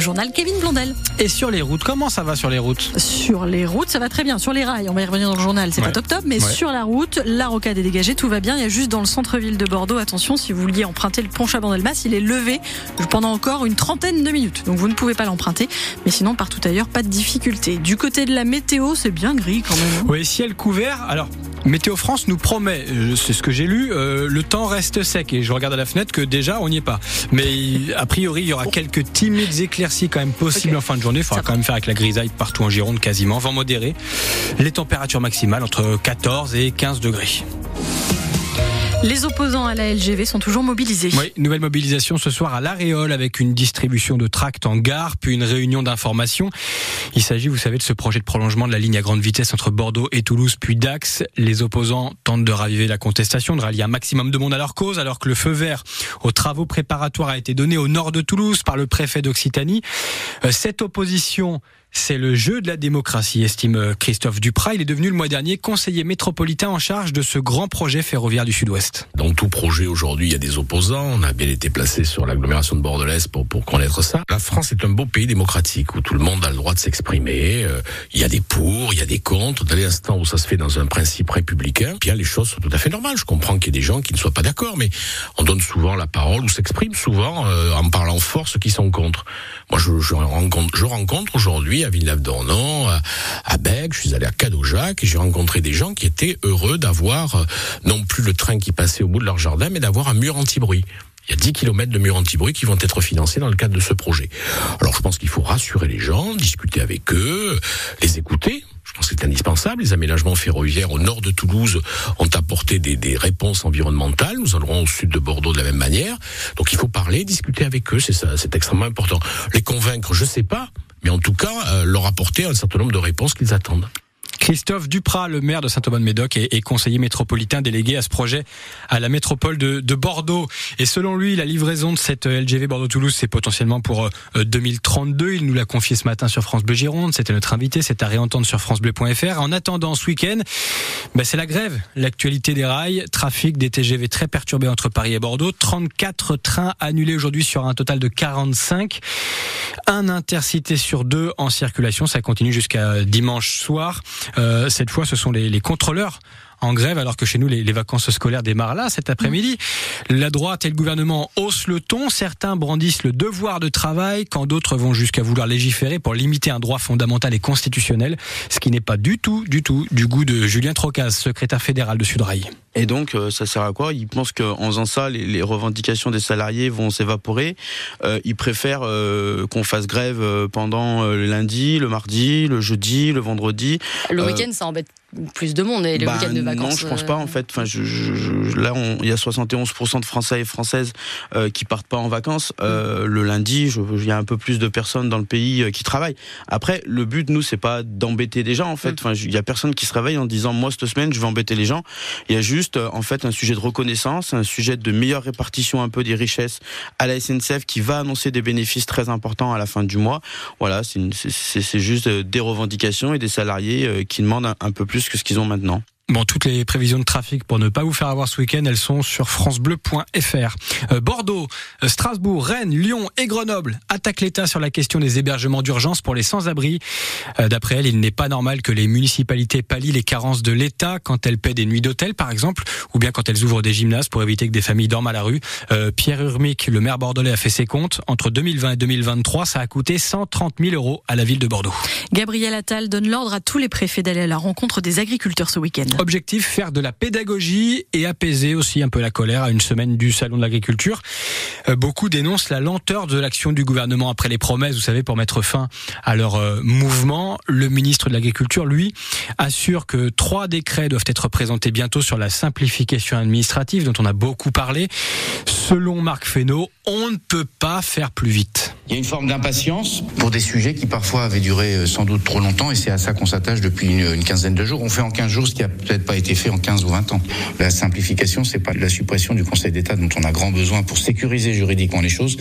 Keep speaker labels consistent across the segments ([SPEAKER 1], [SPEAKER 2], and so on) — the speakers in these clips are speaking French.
[SPEAKER 1] Le journal Kevin Blondel.
[SPEAKER 2] Et sur les routes, comment ça va sur les routes?
[SPEAKER 1] Sur les routes, ça va très bien. Sur les rails, on va y revenir dans le journal, c'est pas top top, mais sur la route, la rocade est dégagée, tout va bien. Il y a juste dans le centre-ville de Bordeaux, attention, si vous vouliez emprunter le pont Chabandelmas, il est levé pendant encore une trentaine de minutes. Donc vous ne pouvez pas l'emprunter, mais sinon partout ailleurs, pas de difficulté. Du côté de la météo, c'est bien gris quand même.
[SPEAKER 2] Oui, ciel couvert. Alors, Météo France nous promet, euh, c'est ce que j'ai lu, euh, le temps reste sec et je regarde à la fenêtre que déjà on n'y est pas. Mais a priori il y aura quelques timides éclaircies quand même possibles en fin de journée. Il faudra quand même faire avec la grisaille partout en Gironde quasiment. Vent modéré. Les températures maximales entre 14 et 15 degrés.
[SPEAKER 1] Les opposants à la LGV sont toujours mobilisés.
[SPEAKER 2] Oui, nouvelle mobilisation ce soir à l'Aréole avec une distribution de tracts en gare, puis une réunion d'information. Il s'agit, vous savez, de ce projet de prolongement de la ligne à grande vitesse entre Bordeaux et Toulouse, puis Dax. Les opposants tentent de raviver la contestation, de rallier un maximum de monde à leur cause, alors que le feu vert aux travaux préparatoires a été donné au nord de Toulouse par le préfet d'Occitanie. Euh, cette opposition c'est le jeu de la démocratie, estime Christophe Duprat. Il est devenu le mois dernier conseiller métropolitain en charge de ce grand projet ferroviaire du Sud-Ouest.
[SPEAKER 3] Dans tout projet aujourd'hui, il y a des opposants. On a bien été placé sur l'agglomération de Bordelais pour, pour connaître ça. La France est un beau pays démocratique où tout le monde a le droit de s'exprimer. Euh, il y a des pour, il y a des contre. Dès l'instant où ça se fait dans un principe républicain, bien les choses sont tout à fait normales. Je comprends qu'il y ait des gens qui ne soient pas d'accord, mais on donne souvent la parole ou s'exprime souvent euh, en parlant fort ceux qui sont contre. Moi, je, je rencontre, je rencontre aujourd'hui à Villeneuve-d'Ornon, à Bègue, je suis allé à Cadojac et j'ai rencontré des gens qui étaient heureux d'avoir euh, non plus le train qui passait au bout de leur jardin, mais d'avoir un mur anti-bruit. Il y a 10 km de murs anti-bruit qui vont être financés dans le cadre de ce projet. Alors je pense qu'il faut rassurer les gens, discuter avec eux, les écouter. Je pense que c'est indispensable. Les aménagements ferroviaires au nord de Toulouse ont apporté des, réponses environnementales. Nous allons au sud de Bordeaux de la même manière. Donc il faut parler, discuter avec eux. C'est ça, c'est extrêmement important. Les convaincre, je sais pas mais en tout cas euh, leur apporter un certain nombre de réponses qu'ils attendent.
[SPEAKER 2] Christophe Duprat, le maire de Saint-Aubin-de-Médoc et, conseiller métropolitain délégué à ce projet à la métropole de, Bordeaux. Et selon lui, la livraison de cette LGV Bordeaux-Toulouse, c'est potentiellement pour 2032. Euh, Il nous l'a confié ce matin sur France Bleu Gironde. C'était notre invité. C'est à réentendre sur francebleu.fr. En attendant ce week-end, ben c'est la grève. L'actualité des rails, trafic des TGV très perturbé entre Paris et Bordeaux. 34 trains annulés aujourd'hui sur un total de 45. Un intercité sur deux en circulation. Ça continue jusqu'à dimanche soir. Euh, cette fois, ce sont les, les contrôleurs en grève alors que chez nous les, vacances scolaires démarrent là cet après-midi. La droite et le gouvernement haussent le ton, certains brandissent le devoir de travail quand d'autres vont jusqu'à vouloir légiférer pour limiter un droit fondamental et constitutionnel, ce qui n'est pas du tout du tout du goût de Julien Trocaz, secrétaire fédéral de Sudrail.
[SPEAKER 4] Et donc, euh, ça sert à quoi? Ils pensent qu'en faisant ça, les, revendications des salariés vont s'évaporer. Euh, ils préfèrent euh, qu'on fasse grève pendant le lundi, le mardi, le jeudi, le vendredi.
[SPEAKER 1] Le week-end, ça embête plus de monde et le
[SPEAKER 4] bah,
[SPEAKER 1] week-end de vacances.
[SPEAKER 4] Non, je pense pas en fait. Enfin, je, je, là, il y a 71% de Français et Françaises euh, qui partent pas en vacances. Euh, le lundi, il y a un peu plus de personnes dans le pays qui travaillent. Après, le but, nous, c'est pas d'embêter des gens en fait. Enfin, il y a personne qui se réveille en disant moi cette semaine, je vais embêter les gens. Il y a juste euh, en fait un sujet de reconnaissance, un sujet de meilleure répartition un peu des richesses à la SNCF qui va annoncer des bénéfices très importants à la fin du mois. Voilà, c'est juste euh, des revendications et des salariés euh, qui demandent un peu plus que ce qu'ils ont maintenant.
[SPEAKER 2] Bon, toutes les prévisions de trafic pour ne pas vous faire avoir ce week-end, elles sont sur francebleu.fr. Euh, Bordeaux, euh, Strasbourg, Rennes, Lyon et Grenoble attaquent l'État sur la question des hébergements d'urgence pour les sans-abri. Euh, d'après elles, il n'est pas normal que les municipalités pallient les carences de l'État quand elles paient des nuits d'hôtel, par exemple, ou bien quand elles ouvrent des gymnases pour éviter que des familles dorment à la rue. Pierre Urmic, le maire bordelais, a fait ses comptes. Entre 2020 et 2023, ça a coûté 130 000 euros à la ville de Bordeaux.
[SPEAKER 1] Gabriel Attal donne l'ordre à tous les préfets d'aller à la rencontre des agriculteurs ce week-end.
[SPEAKER 2] Objectif, faire de la pédagogie et apaiser aussi un peu la colère à une semaine du Salon de l'agriculture. Euh, beaucoup dénoncent la lenteur de l'action du gouvernement après les promesses, vous savez, pour mettre fin à leur euh, mouvement. Le ministre de l'Agriculture, lui, assure que trois décrets doivent être présentés bientôt sur la simplification administrative dont on a beaucoup parlé. Selon Marc Fesneau, on ne peut pas faire plus vite.
[SPEAKER 5] Il y a une forme d'impatience pour des sujets qui parfois avaient duré euh, sans doute trop longtemps et c'est à ça qu'on s'attache depuis une, quinzaine de jours. On fait en 15 jours ce qui a peut-être pas été fait en 15 ou 20 ans. La simplification, c'est pas la suppression du Conseil d'État dont on a grand besoin pour sécuriser juridiquement les choses,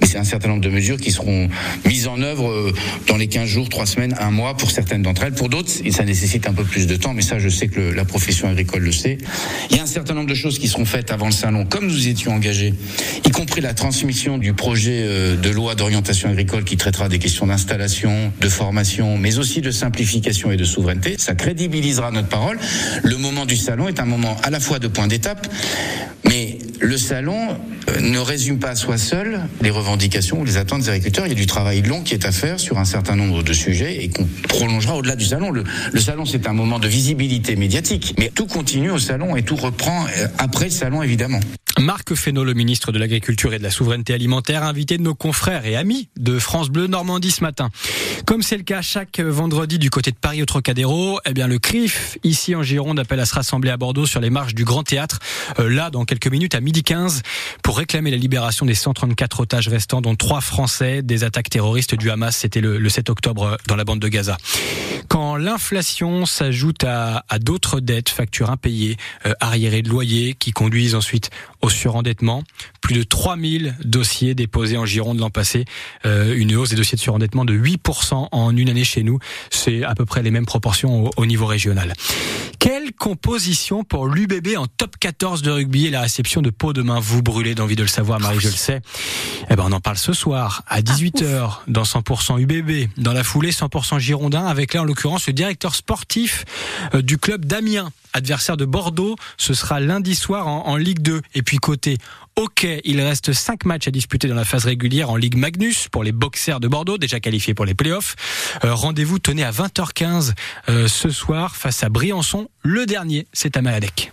[SPEAKER 5] mais c'est un certain nombre de mesures qui seront mises en œuvre euh, dans les 15 jours, 3 semaines, 1 mois pour certaines d'entre elles. Pour d'autres, ça nécessite un peu plus de temps, mais ça, je sais que la profession agricole le sait. Il y a un certain nombre de choses qui seront faites avant le salon, comme nous étions engagés, y compris la transmission du projet euh, de loi d'orientation agricole qui traitera des questions d'installation, de formation, mais aussi de simplification et de souveraineté. Ça crédibilisera notre parole. Le moment du salon est un moment à la fois de point d'étape, mais le salon euh, ne résume pas à soi seul les revendications ou les attentes des agriculteurs. Il y a du travail long qui est à faire sur un certain nombre de sujets et qu'on prolongera au-delà du salon. Le, le salon, c'est un moment de visibilité médiatique, mais tout continue au salon et tout reprend euh, après le salon, évidemment.
[SPEAKER 2] Marc Fesneau, le ministre de l'Agriculture et de la Souveraineté Alimentaire, invité de nos confrères et amis de France Bleu Normandie ce matin. Comme c'est le cas chaque vendredi du côté de Paris au Trocadéro, eh bien le CRIF, ici en Gironde, appelle à se rassembler à Bordeaux sur les marches du Grand Théâtre, euh, là dans quelques minutes à midi 15, pour réclamer la libération des 134 otages restants, dont trois Français des attaques terroristes du Hamas. C'était le, 7 octobre dans la bande de Gaza. Quand l'inflation s'ajoute à, d'autres dettes, factures impayées, euh, arriérées de loyer, qui conduisent ensuite au surendettement. Plus de 3000 dossiers déposés en Gironde l'an passé. Euh, une hausse des dossiers de surendettement de 8% en une année chez nous. C'est à peu près les mêmes proportions au, niveau régional. Quelle composition pour l'UBB en top 14 de rugby et la réception de peau demain? Vous brûlez d'envie de le savoir, Marie, je le sais. Eh ben, on en parle ce soir à 18h dans 100% UBB. Dans la foulée, 100% Girondin avec là, en l'occurrence, le directeur sportif euh, du club d'Amiens adversaire de Bordeaux. Ce sera lundi soir en, Ligue 2. Et puis côté Ok, il reste 5 matchs à disputer dans la phase régulière en Ligue Magnus pour les boxers de Bordeaux, déjà qualifiés pour les playoffs. Euh, Rendez-vous tenez à 20h15 euh, ce soir face à Briançon. Le dernier, c'est à Maladec.